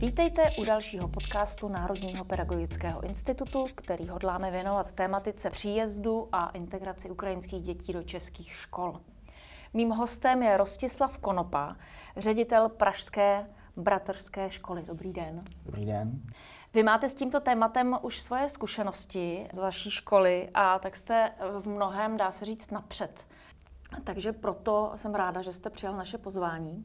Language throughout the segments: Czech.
Vítejte u dalšího podcastu Národního pedagogického institutu, který hodláme věnovat tématice příjezdu a integraci ukrajinských dětí do českých škol. Mým hostem je Rostislav Konopa, ředitel Pražské bratrské školy. Dobrý den. Dobrý den. Vy máte s tímto tématem už svoje zkušenosti z vaší školy a tak jste v mnohem, dá se říct, napřed. Takže proto jsem ráda, že jste přijal naše pozvání,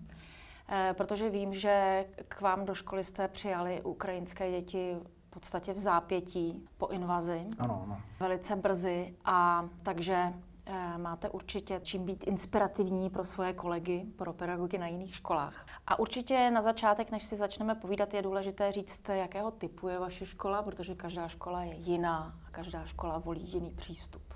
protože vím, že k vám do školy jste přijali ukrajinské děti v podstatě v zápětí po invazi. Ano, ano. Velice brzy a takže Eh, máte určitě čím být inspirativní pro svoje kolegy, pro pedagogy na jiných školách. A určitě na začátek, než si začneme povídat, je důležité říct, jakého typu je vaše škola, protože každá škola je jiná a každá škola volí jiný přístup.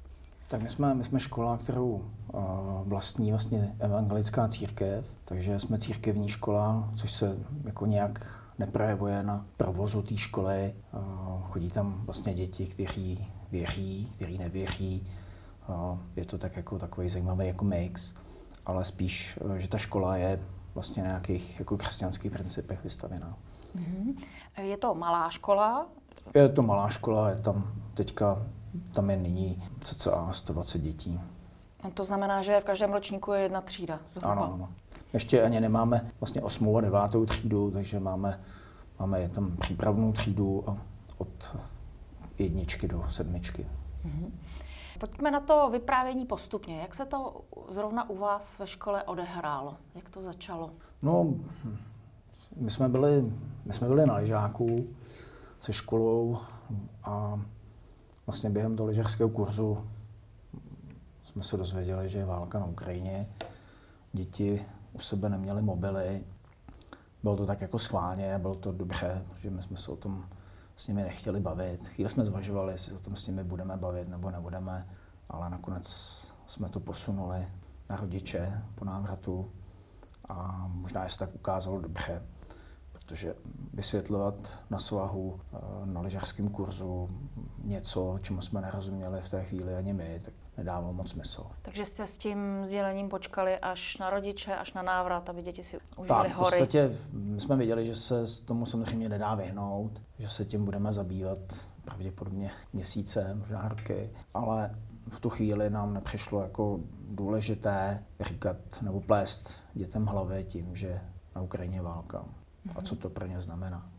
Tak my jsme, my jsme škola, kterou uh, vlastní vlastně evangelická církev, takže jsme církevní škola, což se jako nějak neprojevuje na provozu té školy. Uh, chodí tam vlastně děti, kteří věří, kteří nevěří, je to tak jako takový zajímavý jako mix, ale spíš, eh, že ta škola je vlastně na nějakých jako křesťanských principech vystavěná. Mm-hmm. Je to malá škola? Je to malá škola, je tam teďka, tam je nyní cca 120 dětí. To znamená, že v každém ročníku je jedna třída? Zhruba. Ano, ano. Ještě ani nemáme vlastně osmou a devátou třídu, takže máme, máme tam přípravnou třídu a od jedničky do sedmičky. Mm-hmm. Pojďme na to vyprávění postupně. Jak se to zrovna u vás ve škole odehrálo? Jak to začalo? No, my jsme byli, my jsme byli na lyžáku se školou a vlastně během toho lyžařského kurzu jsme se dozvěděli, že je válka na Ukrajině. Děti u sebe neměly mobily. Bylo to tak jako schválně, bylo to dobře, protože my jsme se o tom s nimi nechtěli bavit. Chvíli jsme zvažovali, jestli o tom s nimi budeme bavit nebo nebudeme, ale nakonec jsme to posunuli na rodiče po návratu a možná se tak ukázalo dobře, protože vysvětlovat na svahu eh, na lyžařském kurzu něco, čemu jsme nerozuměli v té chvíli ani my, tak nedávalo moc smysl. Takže jste s tím sdělením počkali až na rodiče, až na návrat, aby děti si užili tak, hory? v podstatě my jsme věděli, že se tomu samozřejmě nedá vyhnout, že se tím budeme zabývat pravděpodobně měsíce, možná roky, ale v tu chvíli nám nepřišlo jako důležité říkat nebo plést dětem hlavy tím, že na Ukrajině válka. A co to pro ně znamená.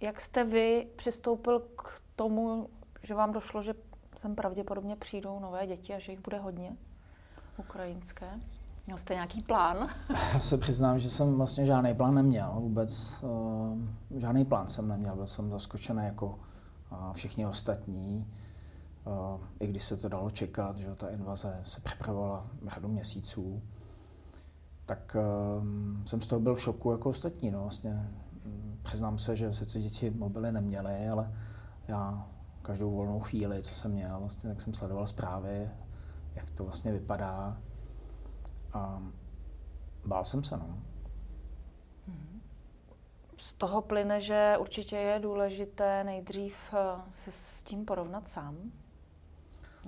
Jak jste vy přistoupil k tomu, že vám došlo, že sem pravděpodobně přijdou nové děti a že jich bude hodně ukrajinské? Měl jste nějaký plán? Já se přiznám, že jsem vlastně žádný plán neměl. Vůbec uh, žádný plán jsem neměl. Byl jsem zaskočený jako uh, všichni ostatní. Uh, I když se to dalo čekat, že ta invaze se připravovala řadu měsíců, tak uh, jsem z toho byl v šoku jako ostatní. No. Vlastně, um, přiznám se, že sice děti mobily neměly, ale já každou volnou chvíli, co jsem měl, vlastně, tak jsem sledoval zprávy, jak to vlastně vypadá. A bál jsem se, no. Z toho plyne, že určitě je důležité nejdřív eh, se s tím porovnat sám,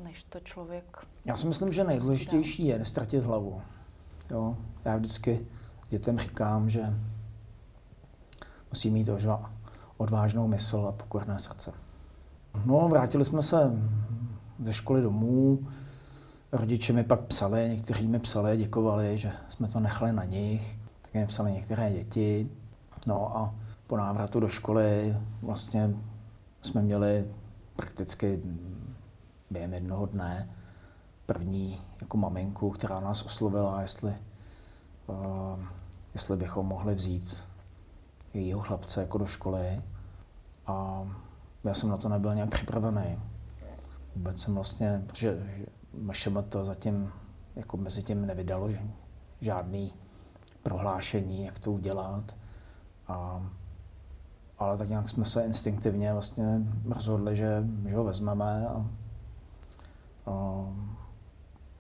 než to člověk... Já si myslím, že nejdůležitější je nestratit hlavu. Jo? Já vždycky dětem říkám, že musí mít odvážnou mysl a pokorné srdce. No, vrátili jsme se ze školy domů, rodiče mi pak psali, někteří mi psali, děkovali, že jsme to nechali na nich, tak mi psali některé děti. No a po návratu do školy vlastně jsme měli prakticky během jednoho dne první jako maminku, která nás oslovila, jestli, uh, jestli bychom mohli vzít jejího chlapce jako do školy. A já jsem na to nebyl nějak připravený. Vůbec jsem vlastně, protože to zatím jako mezi tím nevydalo žádný prohlášení, jak to udělat. A, ale tak nějak jsme se instinktivně vlastně rozhodli, že, že ho vezmeme a, a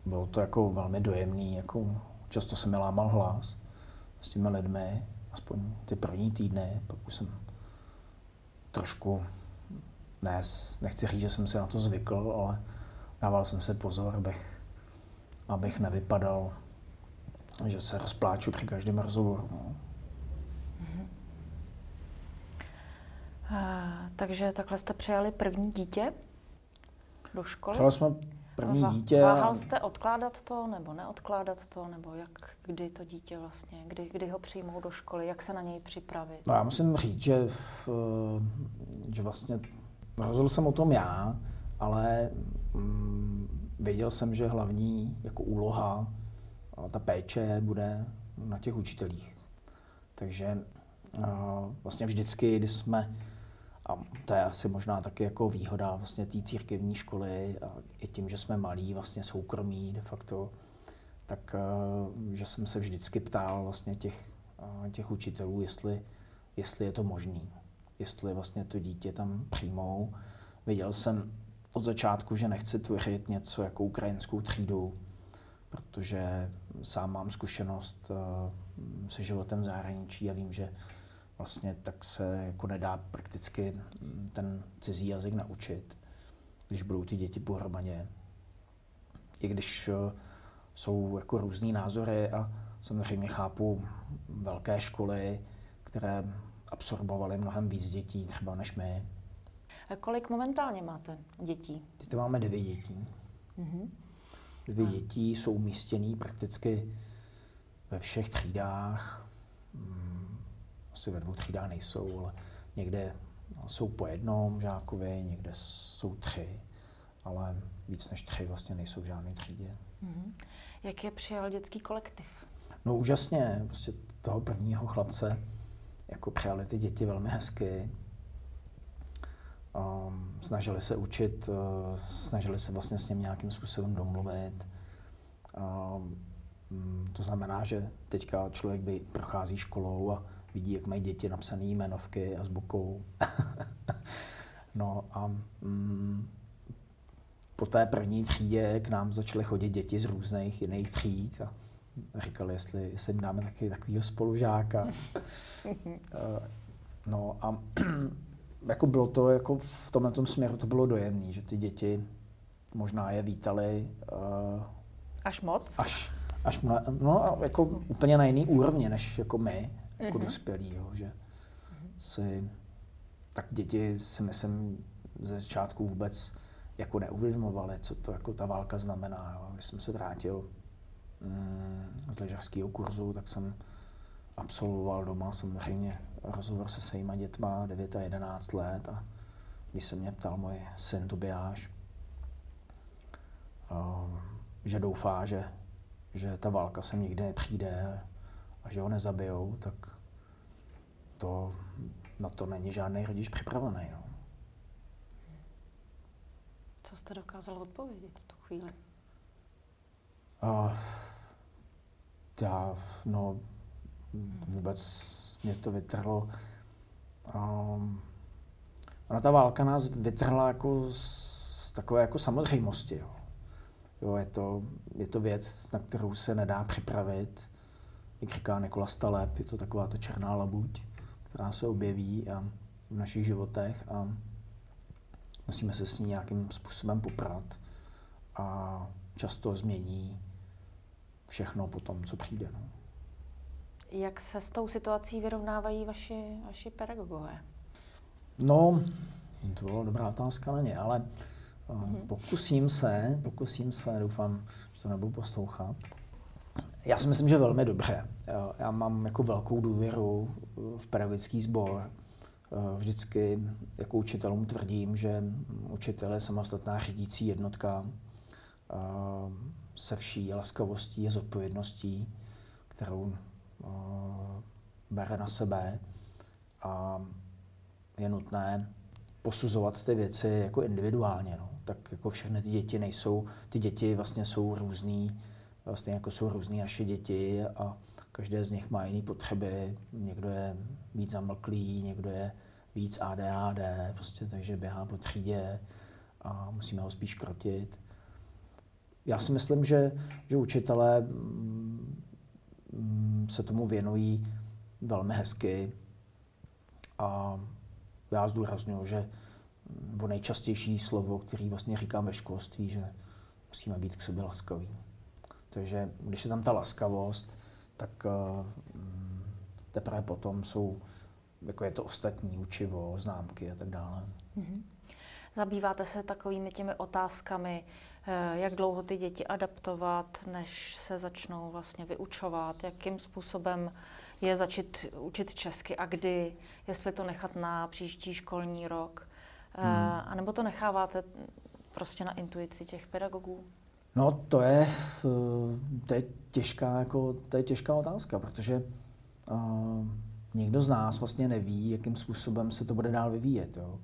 bylo to jako velmi dojemný, jako často se mi lámal hlas s těmi lidmi, aspoň ty první týdny, pak už jsem trošku ne, nechci říct, že jsem si na to zvykl, ale dával jsem se pozor, abych, abych nevypadal, že se rozpláču při každém rozhovoru. No. Mhm. A, takže takhle jste přijali první dítě do školy? Přijali jsme první Va- dítě. Váhal jste odkládat to, nebo neodkládat to, nebo jak, kdy to dítě vlastně, kdy, kdy ho přijmou do školy, jak se na něj připravit? No, já musím říct, že, v, že vlastně rozhodl jsem o tom já, ale mm, věděl jsem, že hlavní jako úloha, ta péče bude na těch učitelích. Takže vlastně vždycky, když jsme, a to je asi možná taky jako výhoda vlastně té církevní školy, a i tím, že jsme malí, vlastně soukromí de facto, tak že jsem se vždycky ptal vlastně těch, těch učitelů, jestli, jestli je to možné, jestli vlastně to dítě tam přijmou. Věděl jsem od začátku, že nechci tvořit něco jako ukrajinskou třídu, protože sám mám zkušenost se životem v zahraničí a vím, že vlastně tak se jako nedá prakticky ten cizí jazyk naučit, když budou ty děti pohromadě. I když eh, jsou jako různý názory a samozřejmě chápu velké školy, které absorbovaly mnohem víc dětí třeba než my. A kolik momentálně máte dětí? Teď to máme devět dětí. Mm-hmm. Dvě dětí jsou umístěné prakticky ve všech třídách. Asi ve dvou třídách nejsou, ale někde jsou po jednom žákovi, někde jsou tři, ale víc než tři vlastně nejsou v žádné třídě. Mm-hmm. Jak je přijal dětský kolektiv? No úžasně, prostě toho prvního chlapce jako přijali ty děti velmi hezky. Um, snažili se učit, uh, snažili se vlastně s ním nějakým způsobem domluvit. Um, Mm, to znamená, že teďka člověk by prochází školou a vidí, jak mají děti napsané jmenovky a s bukou. no a mm, po té první třídě k nám začaly chodit děti z různých jiných tříd a říkali, jestli, jestli jim dáme taky takového spolužáka. Eh, no a jako bylo to jako v tomhle tom směru to bylo dojemné, že ty děti možná je vítali uh, až moc. Až, až mla, no, jako úplně na jiný úrovni, než jako my, jako dospělí, jo, že si, tak děti si myslím ze začátku vůbec jako neuvědomovali, co to jako ta válka znamená. Jo. Když jsem se vrátil mm, z lyžařského kurzu, tak jsem absolvoval doma samozřejmě rozhovor se svýma dětma 9 a 11 let a když se mě ptal můj syn Tobiáš, um, že doufá, že že ta válka sem nikdy nepřijde a že ho nezabijou, tak to, na to není žádný rodič připravený. No. Co jste dokázal odpovědět v tu chvíli? A, já, no, vůbec mě to vytrhlo. Um, ona ta válka nás vytrhla jako z, z takové jako samozřejmosti. Jo. Jo, je, to, je to věc, na kterou se nedá připravit. Jak říká Nikola Staleb, je to taková ta černá labuť, která se objeví a v našich životech a musíme se s ní nějakým způsobem poprat a často změní všechno po tom, co přijde. No. Jak se s tou situací vyrovnávají vaši, vaši pedagogové? No, to byla dobrá otázka na ně, ale Mm-hmm. Pokusím se, pokusím se, doufám, že to nebudu poslouchat. Já si myslím, že velmi dobře. Já mám jako velkou důvěru v pedagogický sbor. Vždycky jako učitelům tvrdím, že učitel je samostatná řídící jednotka se vší laskavostí a zodpovědností, kterou bere na sebe a je nutné posuzovat ty věci jako individuálně. No. Tak jako všechny ty děti nejsou, ty děti vlastně jsou různý, vlastně jako jsou různý naše děti a každé z nich má jiné potřeby. Někdo je víc zamlklý, někdo je víc ADHD, prostě, takže běhá po třídě a musíme ho spíš krotit. Já si myslím, že, že učitelé mm, se tomu věnují velmi hezky a já zdůraznuju, že nebo nejčastější slovo, který vlastně říkám ve školství, že musíme být k sobě laskaví. Takže když je tam ta laskavost, tak uh, teprve potom jsou jako je to ostatní, učivo, známky a tak dále. Mm-hmm. Zabýváte se takovými těmi otázkami, eh, jak dlouho ty děti adaptovat, než se začnou vlastně vyučovat, jakým způsobem je začít učit česky a kdy, jestli to nechat na příští školní rok, eh, hmm. a nebo to necháváte prostě na intuici těch pedagogů? No to je, to je, těžká, jako, to je těžká otázka, protože uh, nikdo z nás vlastně neví, jakým způsobem se to bude dál vyvíjet. Jo.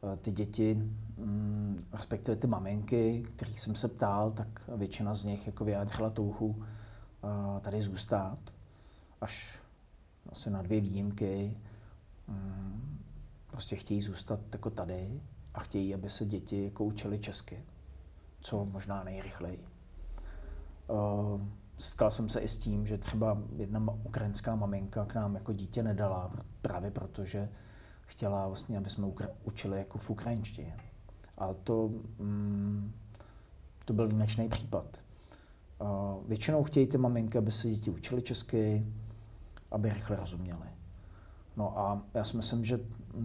Uh, ty děti, um, respektive ty maminky, kterých jsem se ptal, tak většina z nich jako vyjádřila touhu uh, tady zůstat, až asi na dvě výjimky. Um, prostě chtějí zůstat jako tady a chtějí, aby se děti jako učili česky co možná nejrychleji. Uh, setkal jsem se i s tím, že třeba jedna ukrajinská maminka k nám jako dítě nedala, právě protože chtěla vlastně, aby jsme učili jako v ukrajinštině. A to, mm, to byl výjimečný případ. Uh, většinou chtějí ty maminky, aby se děti učili česky, aby rychle rozuměli. No a já si myslím, že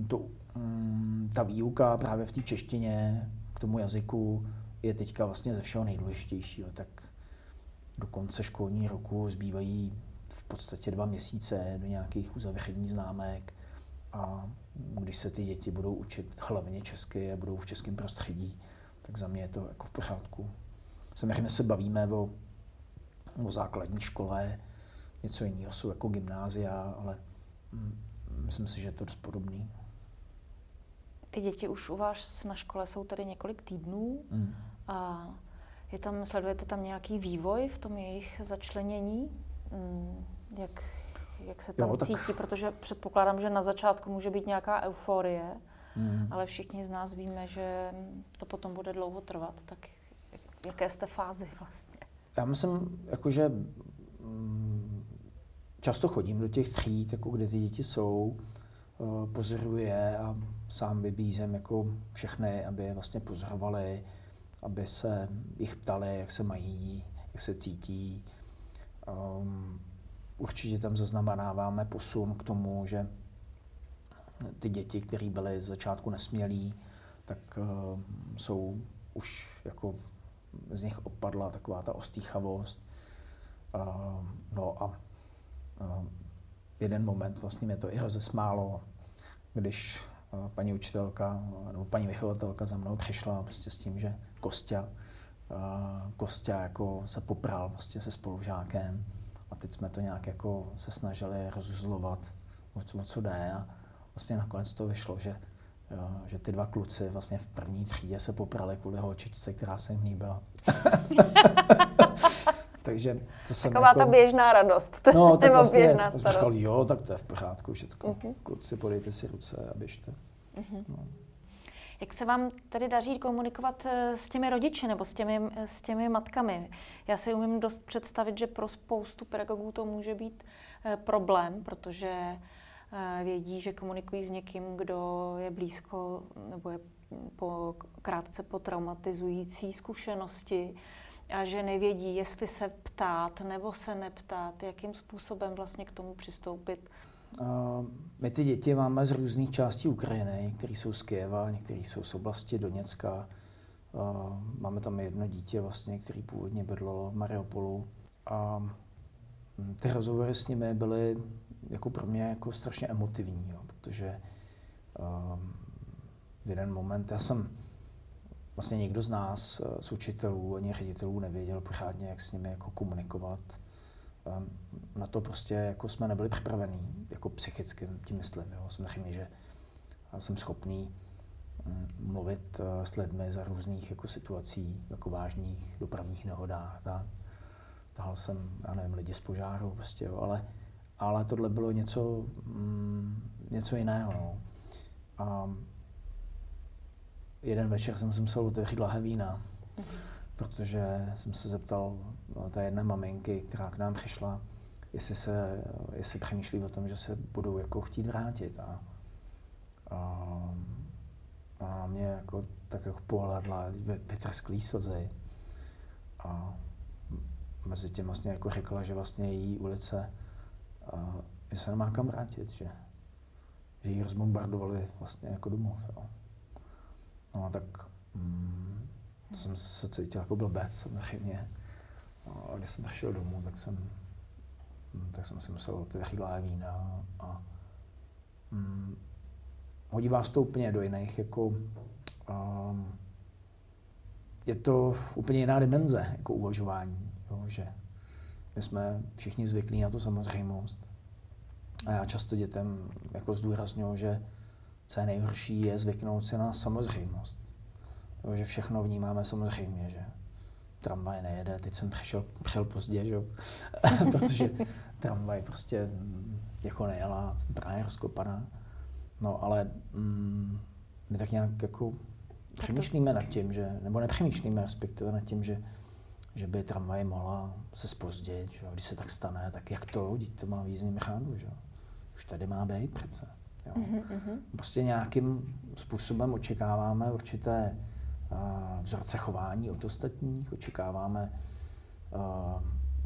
to, mm, ta výuka právě v té češtině k tomu jazyku je teďka vlastně ze všeho nejdůležitějšího. Tak do konce školní roku zbývají v podstatě dva měsíce do nějakých uzavření známek a když se ty děti budou učit hlavně česky a budou v českém prostředí, tak za mě je to jako v pořádku. Samozřejmě se bavíme o, o základní škole, něco jiného jsou jako gymnázia, ale myslím si, že je to dost podobný. Ty děti už u vás na škole jsou tady několik týdnů mm. A je tam, sledujete tam nějaký vývoj v tom jejich začlenění? Mm, jak, jak se tam jo, tak... cítí? Protože předpokládám, že na začátku může být nějaká euforie, mm. ale všichni z nás víme, že to potom bude dlouho trvat. Tak jaké jste fázi vlastně? Já myslím, jakože mm, často chodím do těch tříd, jako kde ty děti jsou, Eh, pozoruje a sám vybízem jako všechny, aby je vlastně pozorovali, aby se jich ptali, jak se mají, jak se cítí. Um, určitě tam zaznamenáváme posun k tomu, že ty děti, které byly z začátku nesmělí, tak uh, jsou už jako v, z nich opadla taková ta ostýchavost. Uh, no a uh, jeden moment vlastně mě to i rozesmálo, když paní učitelka nebo paní vychovatelka za mnou přišla prostě s tím, že Kostя, eh, Kostя jako se popral prostě se spolužákem a teď jsme to nějak jako se snažili rozuzlovat, o co, o co jde a vlastně nakonec to vyšlo, že, že ty dva kluci vlastně v první třídě se poprali kvůli holčičce, která se jim líbila. Takže to jsem Taková jako, ta běžná radost. No, tak vlastně běžná říkal, jo, tak to je v pořádku všechno. Uh-huh. Kluci, podejte si ruce a běžte. Uh-huh. No. Jak se vám tedy daří komunikovat eh, s těmi rodiči nebo s těmi, s těmi matkami? Já si umím dost představit, že pro spoustu pedagogů to může být eh, problém, protože eh, vědí, že komunikují s někým, kdo je blízko nebo je po, krátce po traumatizující zkušenosti, a že nevědí, jestli se ptát nebo se neptát, jakým způsobem vlastně k tomu přistoupit. Uh, my ty děti máme z různých částí Ukrajiny, některý jsou z Kieva, některý jsou z oblasti Doněcka. Uh, máme tam jedno dítě, vlastně, který původně bydlo v Mariupolu. A ty rozhovory s nimi byly jako pro mě jako strašně emotivní, jo, protože uh, v jeden moment já jsem vlastně nikdo z nás, eh, z učitelů ani ředitelů, nevěděl pořádně, jak s nimi jako komunikovat. Ehm, na to prostě jako jsme nebyli připravení, jako psychicky, tím myslím. Jo. Samozřejmě, že jsem schopný hm, mluvit eh, s lidmi za různých jako situací, jako vážných dopravních nehodách. Tak. Tahal jsem, já nevím, lidi z požáru, prostě, jo, ale, ale tohle bylo něco, mm, něco jiného. No. A jeden večer jsem si musel otevřít lahe vína, protože jsem se zeptal no, té jedné maminky, která k nám přišla, jestli, se, jestli přemýšlí o tom, že se budou jako chtít vrátit. A, a, a mě jako tak jako pohledla, vytrsklý slzy. A mezi tím vlastně jako řekla, že vlastně její ulice, a, že se nemá kam vrátit, že, že ji rozbombardovali vlastně jako domov. Jo. No a tak mm, jsem se cítil jako blbec samozřejmě. No, a když jsem přišel domů, tak jsem, mm, tak jsem si musel otevřít vína a mm, hodí vás to úplně do jiných, jako um, je to úplně jiná dimenze jako uvažování, jo, že my jsme všichni zvyklí na tu samozřejmost. A já často dětem jako zdůraznuju, že co je nejhorší, je zvyknout si na samozřejmost. Jo, že všechno vnímáme samozřejmě, že tramvaj nejede, teď jsem přišel, přišel pozdě, že? protože tramvaj prostě jako nejela, právě rozkopaná. No ale mm, my tak nějak jako přemýšlíme nad tím, že, nebo nepřemýšlíme respektive nad tím, že, že by tramvaj mohla se spozdit, že? když se tak stane, tak jak to, dítě to má v jízdním řádu, že? už tady má být přece. Jo. Mm-hmm. Prostě nějakým způsobem očekáváme určité uh, vzorce chování od ostatních, očekáváme uh,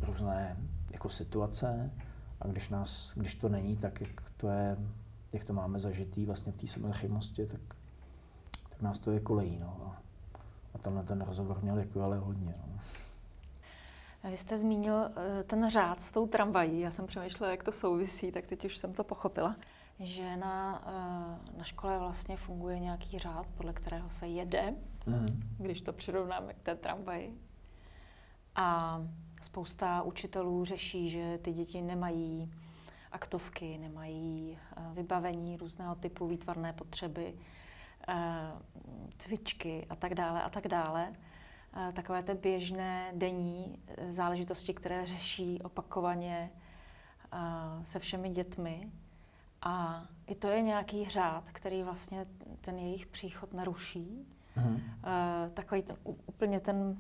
různé jako situace a když, nás, když to není tak, jak to, je, jak to máme zažitý vlastně v té samozřejmosti, tak, tak nás to je kolejí. No. A tenhle ten rozhovor měl jako ale hodně. No. Vy jste zmínil eh, ten řád s tou tramvají. Já jsem přemýšlela, jak to souvisí, tak teď už jsem to pochopila. Že na, eh, na škole vlastně funguje nějaký řád, podle kterého se jede, mm. když to přirovnáme k té tramvaji. A spousta učitelů řeší, že ty děti nemají aktovky, nemají eh, vybavení různého typu výtvarné potřeby, cvičky a tak dále a tak dále. Eh, takové ty běžné denní eh, záležitosti, které řeší opakovaně eh, se všemi dětmi. A i to je nějaký řád, který vlastně ten jejich příchod naruší. Mm-hmm. Takový ten, úplně ten,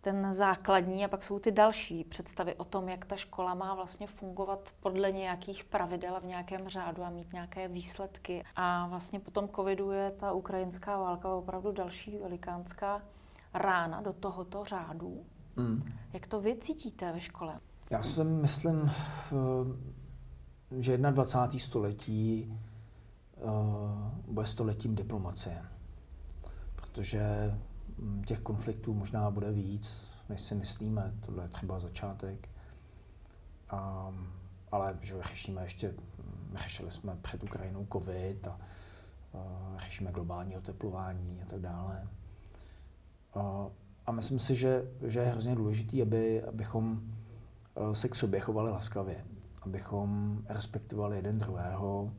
ten základní a pak jsou ty další představy o tom, jak ta škola má vlastně fungovat podle nějakých pravidel a v nějakém řádu a mít nějaké výsledky. A vlastně po tom covidu je ta ukrajinská válka opravdu další velikánská rána do tohoto řádu. Mm. Jak to vy cítíte ve škole? Já si myslím, že 21. století eh, bude stoletím diplomacie. Protože hm, těch konfliktů možná bude víc, než si myslíme. Tohle je třeba začátek. A, ale že řešíme ještě, hm, řešili jsme před Ukrajinou covid a, a řešíme globální oteplování a tak dále. A, a myslím si, že, že je hrozně důležité, aby, abychom eh, se k sobě chovali laskavě, abychom respektovali jeden druhého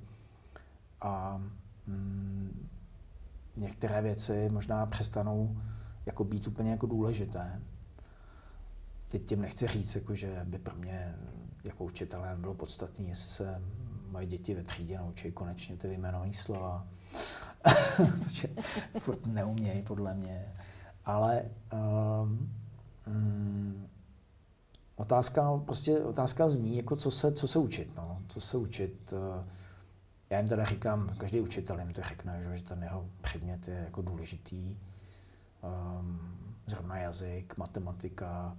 a mm, některé věci možná přestanou jako být úplně jako důležité. Teď tím nechci říct, jako, že by pro mě jako učitelem bylo podstatné, jestli se mají děti ve třídě naučí konečně ty vyjmenované slova, protože furt neumějí podle mě ale um, um, otázka, prostě otázka zní, jako co se, co se učit, no, co se učit. Uh, já jim teda říkám, každý učitel jim to řekne, že, ten jeho předmět je jako důležitý. Um, zrovna jazyk, matematika,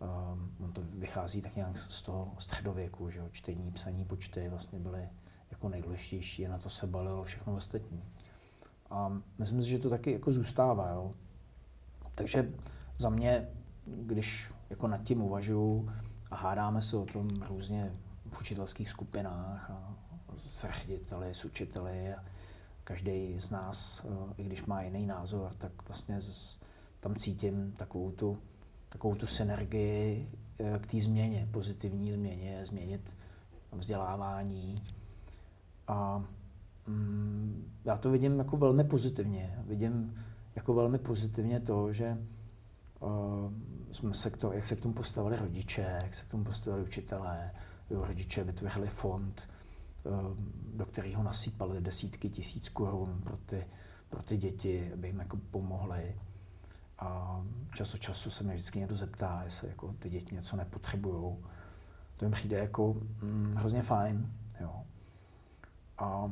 um, on to vychází tak nějak z toho středověku, že čtení, psaní, počty vlastně byly jako nejdůležitější a na to se balilo všechno ostatní. A myslím si, že to taky jako zůstává. Jo. Takže za mě, když jako nad tím uvažuju a hádáme se o tom různě v učitelských skupinách a s řediteli, s učiteli a každý z nás, eh, i když má jiný názor, tak vlastně tam cítím takovou tu, takovou tu synergii eh, k té změně, pozitivní změně, změnit vzdělávání. A mm, já to vidím jako velmi pozitivně. Vidím jako velmi pozitivně to, že uh, jsme se k to, jak se k tomu postavili rodiče, jak se k tomu postavili učitelé. Jo, rodiče vytvořili fond, uh, do kterého nasypali desítky tisíc korun pro ty, pro ty děti, aby jim jako pomohli. A čas od času se mě vždycky někdo zeptá, jestli jako ty děti něco nepotřebují. To jim přijde jako mm, hrozně fajn. Jo. A,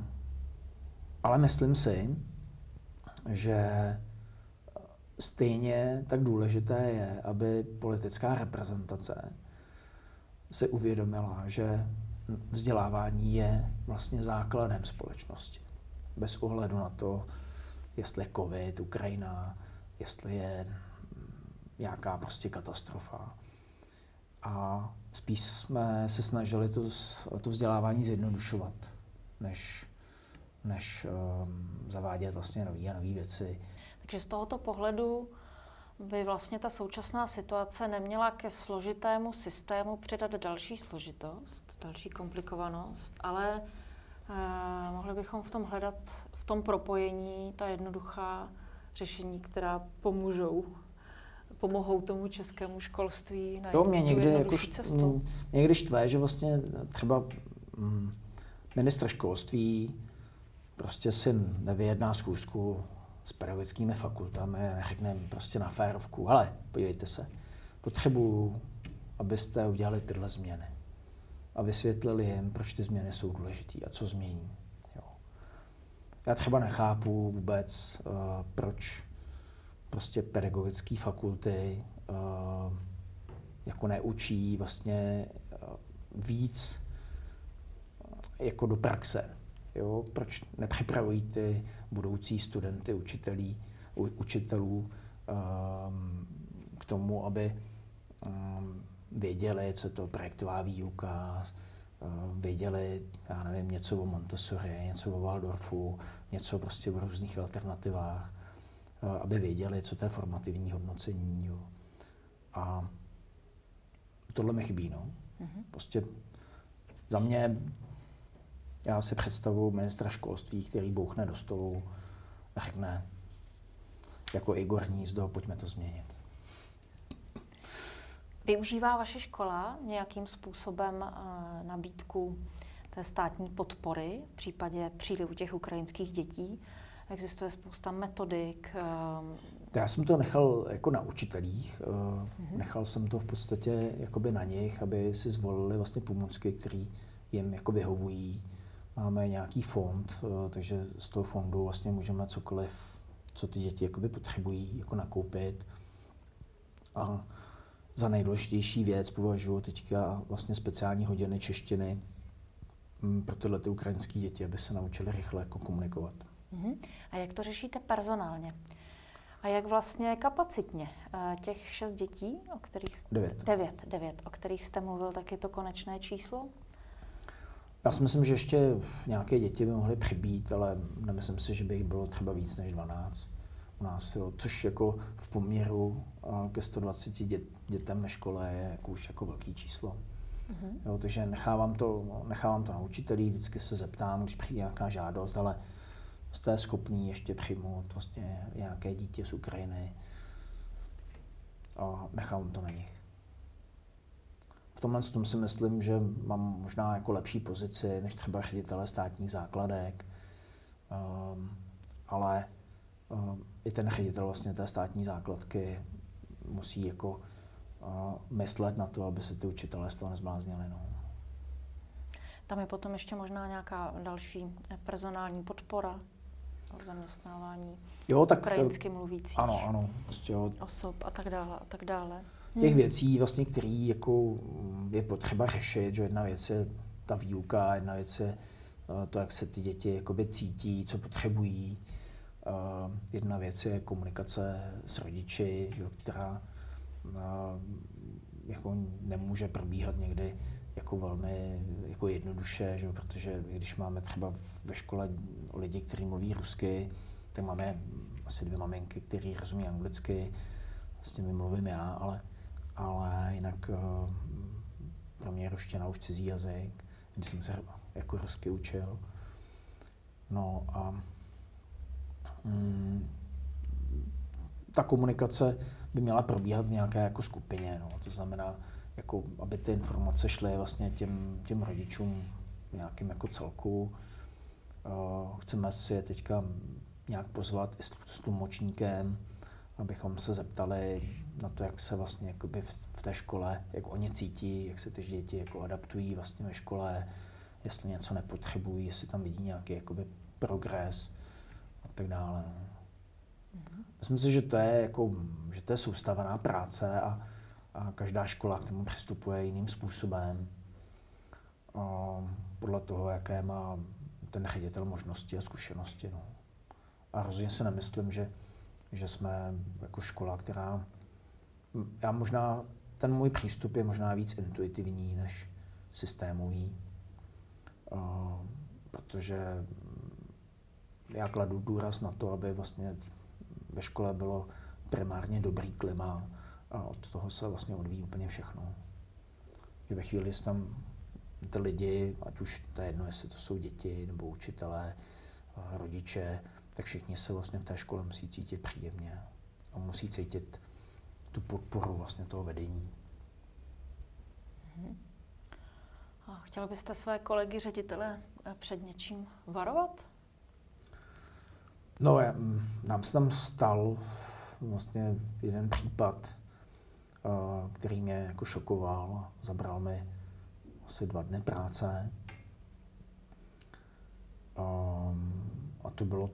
ale myslím si, že stejně tak důležité je, aby politická reprezentace si uvědomila, že vzdělávání je vlastně základem společnosti. Bez ohledu na to, jestli je covid, Ukrajina, jestli je nějaká prostě katastrofa. A spíš jsme se snažili to, to vzdělávání zjednodušovat, než, než um, zavádět vlastně nové a nové věci. Takže z tohoto pohledu by vlastně ta současná situace neměla ke složitému systému přidat další složitost, další komplikovanost, ale eh, mohli bychom v tom hledat, v tom propojení ta jednoduchá řešení, která pomůžou pomohou tomu českému školství na to mě někdy, jako cestu. někdy štve, že vlastně třeba mm, ministr školství prostě si nevyjedná zkusku s pedagogickými fakultami a neřekne prostě na férovku, hele, podívejte se, potřebuju, abyste udělali tyhle změny a vysvětlili jim, proč ty změny jsou důležité a co změní. Jo. Já třeba nechápu vůbec, uh, proč prostě pedagogické fakulty uh, jako neučí vlastně uh, víc jako do praxe. Jo? Proč nepřipravují ty budoucí studenty, učitelí, u, učitelů um, k tomu, aby um, věděli, co to projektová výuka, uh, věděli, já nevím, něco o Montessori, něco o Waldorfu, něco prostě o různých alternativách, uh, aby věděli, co to je formativní hodnocení. Jo. A tohle mi chybí. No. Mm-hmm. Prostě za mě já si představu ministra školství, který bouchne do stolu a řekne, jako Igor Hnízdo, pojďme to změnit. Využívá vaše škola nějakým způsobem uh, nabídku té státní podpory v případě přílivu těch ukrajinských dětí? Existuje spousta metodik. Uh, já jsem to nechal jako na učitelích. Uh, Nechal jsem to v podstatě jakoby na nich, aby si zvolili vlastně pomůcky, které jim jako vyhovují máme nějaký fond, eh, takže z toho fondu vlastně můžeme cokoliv, co ty děti jakoby potřebují, jako nakoupit. A za nejdůležitější věc považuji teďka vlastně speciální hodiny češtiny mm, pro tyhle ty ukrajinské děti, aby se naučili rychle jako komunikovat. Uh-huh. A jak to řešíte personálně? A jak vlastně kapacitně? Eh, těch šest dětí, o kterých... Devět. Devět, devět, o kterých jste mluvil, tak je to konečné číslo? Já si myslím, že ještě nějaké děti by mohly přibít, ale nemyslím si, že by jich bylo třeba víc než 12 u nás, jo. což jako v poměru ke 120 dět, dětem ve škole je jako už jako velký číslo. Mm-hmm. Jo, takže nechávám to, nechávám to na učitelí, vždycky se zeptám, když přijde nějaká žádost, ale jste schopní ještě přijmout vlastně nějaké dítě z Ukrajiny a nechávám to na nich v tomhle tom si myslím, že mám možná jako lepší pozici než třeba ředitele státních základek, um, ale um, i ten ředitel vlastně té státní základky musí jako uh, myslet na to, aby se ty učitelé z toho nezbláznili. No. Tam je potom ještě možná nějaká další personální podpora zaměstnávání jo, tak, ukrajinsky mluvících ano, ano, prostě jo. osob a tak dále a tak dále těch hmm. věcí, vlastně, které jako je potřeba řešit, že jedna věc je ta výuka, jedna věc je eh, to, jak se ty děti jakoby cítí, co potřebují. Eh, jedna věc je komunikace s rodiči, která eh, jako nemůže probíhat někdy jako velmi jako jednoduše, že, protože když máme třeba ve škole lidi, kteří mluví rusky, tak máme asi dvě maminky, které rozumí anglicky, s těmi mluvím já, ale ale jinak pro mě ruština už cizí jazyk, když jsem se jako rusky učil. No a mm, ta komunikace by měla probíhat v nějaké jako skupině, no. to znamená, jako, aby ty informace šly vlastně těm, těm rodičům v nějakém jako celku. Uh, chceme si je teďka nějak pozvat i s tlumočníkem, abychom se zeptali na to, jak se vlastně jakoby v té škole, jak oni cítí, jak se ty děti jako adaptují vlastně ve škole, jestli něco nepotřebují, jestli tam vidí nějaký jakoby progres a tak dále. Mm-hmm. Myslím si, že to je, jako, že to je soustavená práce a, a každá škola k tomu přistupuje jiným způsobem. podle toho, jaké má ten ředitel možnosti a zkušenosti. No. A rozhodně si nemyslím, že, že jsme jako škola, která... Já možná, ten můj přístup je možná víc intuitivní než systémový, protože já kladu důraz na to, aby vlastně ve škole bylo primárně dobrý klima a od toho se vlastně odvíjí úplně všechno. Že ve chvíli, kdy tam ty lidi, ať už to je jedno, jestli to jsou děti nebo učitelé, rodiče, tak všichni se vlastně v té škole musí cítit příjemně a musí cítit tu podporu vlastně toho vedení. Mhm. A chtěl byste své kolegy ředitele eh, před něčím varovat? No, nám se tam stal vlastně jeden případ, eh, který mě jako šokoval. Zabral mi asi dva dny práce. A to bylo,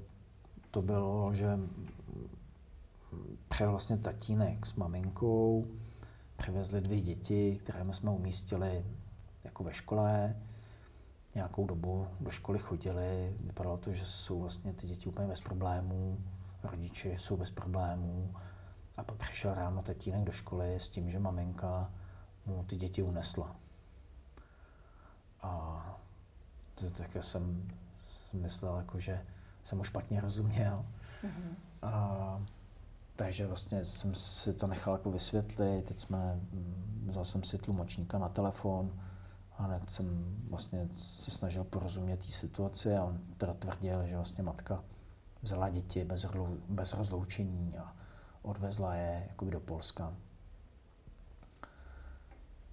to bylo, že přijel vlastně tatínek s maminkou, přivezli dvě děti, které jsme umístili jako ve škole. Nějakou dobu do školy chodili, vypadalo to, že jsou vlastně ty děti úplně bez problémů, rodiče jsou bez problémů. A pak přišel ráno tatínek do školy s tím, že maminka mu ty děti unesla. A to, tak já jsem myslel, jako, že jsem mu špatně rozuměl. Mm-hmm. A, takže vlastně jsem si to nechal jako vysvětlit. Teď jsme, mm, vzal jsem si tlumočníka na telefon a hned jsem vlastně se snažil porozumět té situaci a on teda tvrdil, že vlastně matka vzala děti bez, bez rozloučení a odvezla je jakoby do Polska.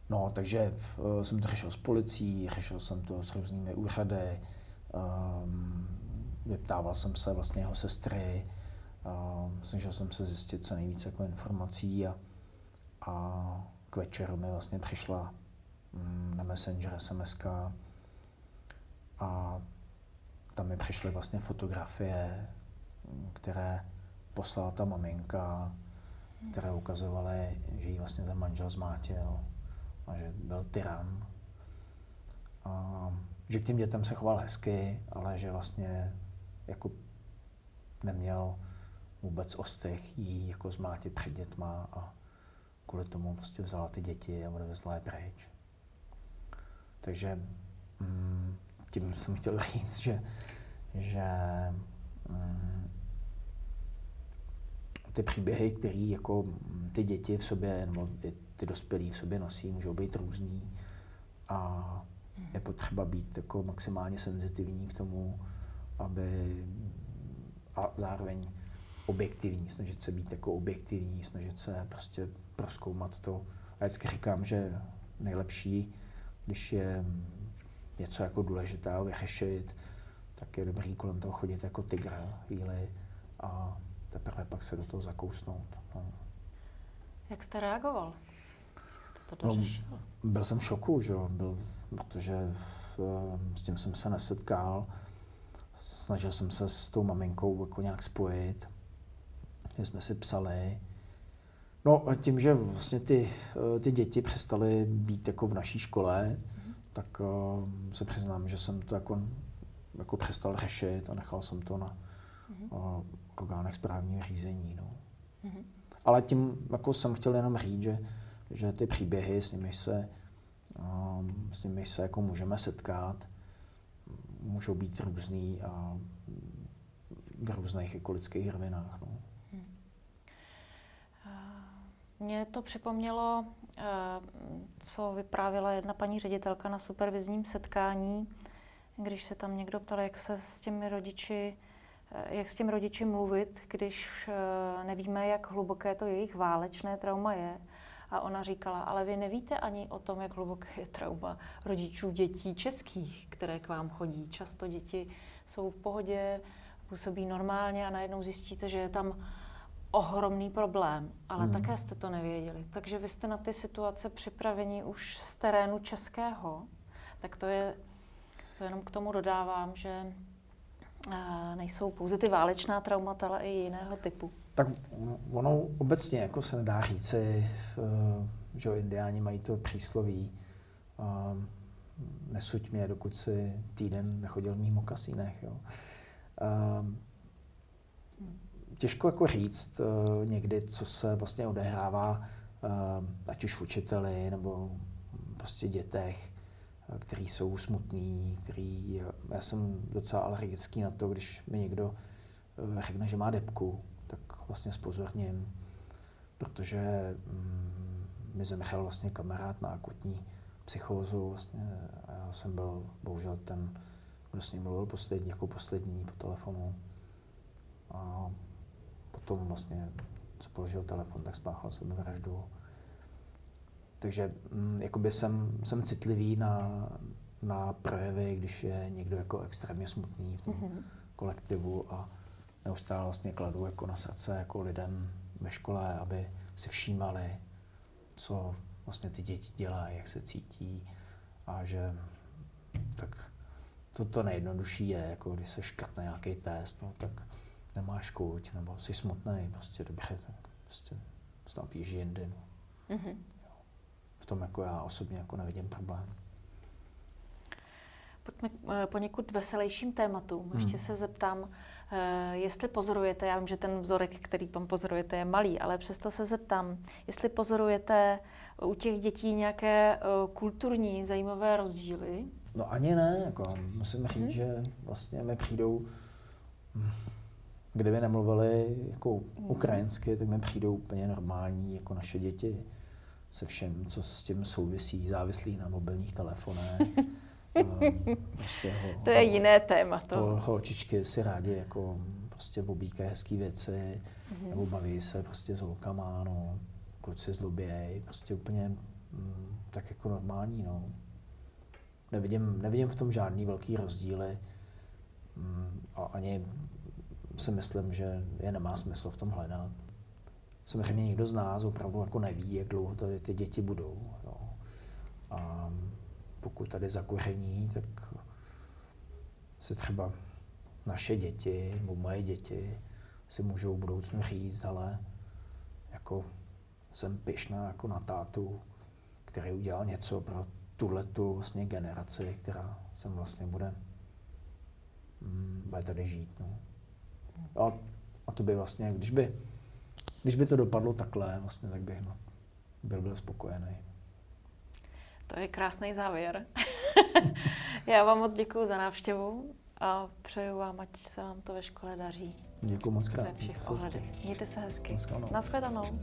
No, takže uh, jsem to řešil s policií, řešil jsem to s různými úřady, um, vyptával jsem se vlastně jeho sestry, um, snažil jsem se zjistit co nejvíce jako informací a, a k večeru mi vlastně přišla um, na Messenger SMS a tam mi přišly vlastně fotografie, které poslala ta maminka, které ukazovaly, že jí vlastně ten manžel zmátil a že byl tyran. A že k těm dětem se choval hezky, ale že vlastně jako neměl vůbec ostych jí jako zmátit před dětma a kvůli tomu prostě vzala ty děti a odvezla je pryč. Takže mm, tím jsem chtěl říct, že, že mm, ty příběhy, které jako ty děti v sobě, nebo ty dospělí v sobě nosí, můžou být různý a je potřeba být jako maximálně senzitivní k tomu, aby a zároveň objektivní, snažit se být jako objektivní, snažit se prostě proskoumat to. A vždycky říkám, že nejlepší, když je něco jako důležité vyřešit, tak je dobrý kolem toho chodit jako tygr chvíli a teprve pak se do toho zakousnout. No. Jak jste reagoval? to no, byl jsem v šoku, že? Byl, protože eh, s tím jsem se nesetkal. Snažil jsem se s tou maminkou jako nějak spojit. My jsme si psali. No a tím, že vlastně ty, eh, ty děti přestaly být jako v naší škole, tak uh, se přiznám, že jsem to jako, jako přestal řešit a nechal jsem to na mm-hmm. uh, orgánech správního řízení. No. Mm-hmm. Ale tím jako jsem chtěl jenom říct, že že ty příběhy, s nimi se, um, s nimi se jako můžeme setkat, můžou být různý a v různých jako lidských rovinách. No. Hmm. Mně to připomnělo, eh, co vyprávěla jedna paní ředitelka na supervizním setkání, když se tam někdo ptal, jak se s těmi rodiči, eh, jak s těmi rodiči mluvit, když eh, nevíme, jak hluboké to jejich válečné trauma je. A ona říkala, ale vy nevíte ani o tom, jak hluboké je trauma rodičů dětí českých, které k vám chodí. Často děti jsou v pohodě, působí normálně a najednou zjistíte, že je tam ohromný problém, ale hmm. také jste to nevěděli. Takže vy jste na ty situace připraveni už z terénu českého. Tak to je, to jenom k tomu dodávám, že eh, nejsou pouze ty válečná traumata, ale i jiného typu. Tak ono obecně jako se nedá říci, eh, že indiáni mají to přísloví, eh, nesuď mě, dokud si týden nechodil v mých mokasínech. Jo. Těžko jako říct uh, někdy, co se vlastně odehrává, uh, ať už v učiteli nebo prostě dětech, uh, který jsou smutný, který, já jsem docela alergický na to, když mi někdo řekne, že má depku, tak vlastně spozorním, protože um, mi zemřel vlastně kamarád na akutní psychózu vlastně, já jsem byl bohužel ten, kdo s ním mluvil poslední, jako poslední po telefonu. A potom vlastně, co položil telefon, tak spáchal sebevraždu. Takže mm, jakoby jsem, jsem citlivý na, na projevy, když je někdo jako extrémně smutný v tom mm-hmm. kolektivu a neustále vlastně kladu jako na srdce jako lidem ve škole, aby si všímali, co vlastně ty děti dělají, jak se cítí a že tak to, to nejjednodušší je, jako když se škrtne nějaký test, no, tak nemáš chuť, nebo jsi smutný, prostě dobře, tak prostě stampíš jindy. No. Mm-hmm. V tom jako já osobně jako nevidím problém. Pojďme k eh, poněkud veselějším tématům. Ještě hmm. se zeptám, eh, jestli pozorujete, já vím, že ten vzorek, který tam pozorujete, je malý, ale přesto se zeptám, jestli pozorujete u těch dětí nějaké eh, kulturní zajímavé rozdíly? No ani ne, jako musím říct, hmm. že vlastně mi přijdou hm, kdyby nemluvili jako ukrajinsky, tak mi přijdou úplně normální, jako naše děti, se všem, co s tím souvisí, závislí na mobilních telefonech. prostě ho, to je jiné téma. To. Ho, holčičky si rádi jako prostě obíkají hezké věci, mm. nebo baví se prostě s holkama, no. kluci zlobějí, prostě úplně mm, tak jako normální, no. Nevidím, nevidím v tom žádný velký rozdíly. Mm, a ani si myslím, že je nemá smysl v tom hledat. Samozřejmě někdo z nás opravdu jako neví, jak dlouho tady ty děti budou. Jo. A pokud tady zakoření, tak si třeba naše děti nebo moje děti si můžou v budoucnu říct, ale jako jsem pyšná jako na tátu, který udělal něco pro tuhle tu vlastně generaci, která sem vlastně bude, mm, bude tady žít. No. A, a to by vlastně, když by, když by to dopadlo takhle, vlastně, tak bych no, byl, byl spokojený. To je krásný závěr. Já vám moc děkuji za návštěvu a přeju vám, ať se vám to ve škole daří. Děkuji moc krát. Ve všech ohledech. Mějte se hezky. Naschledanou.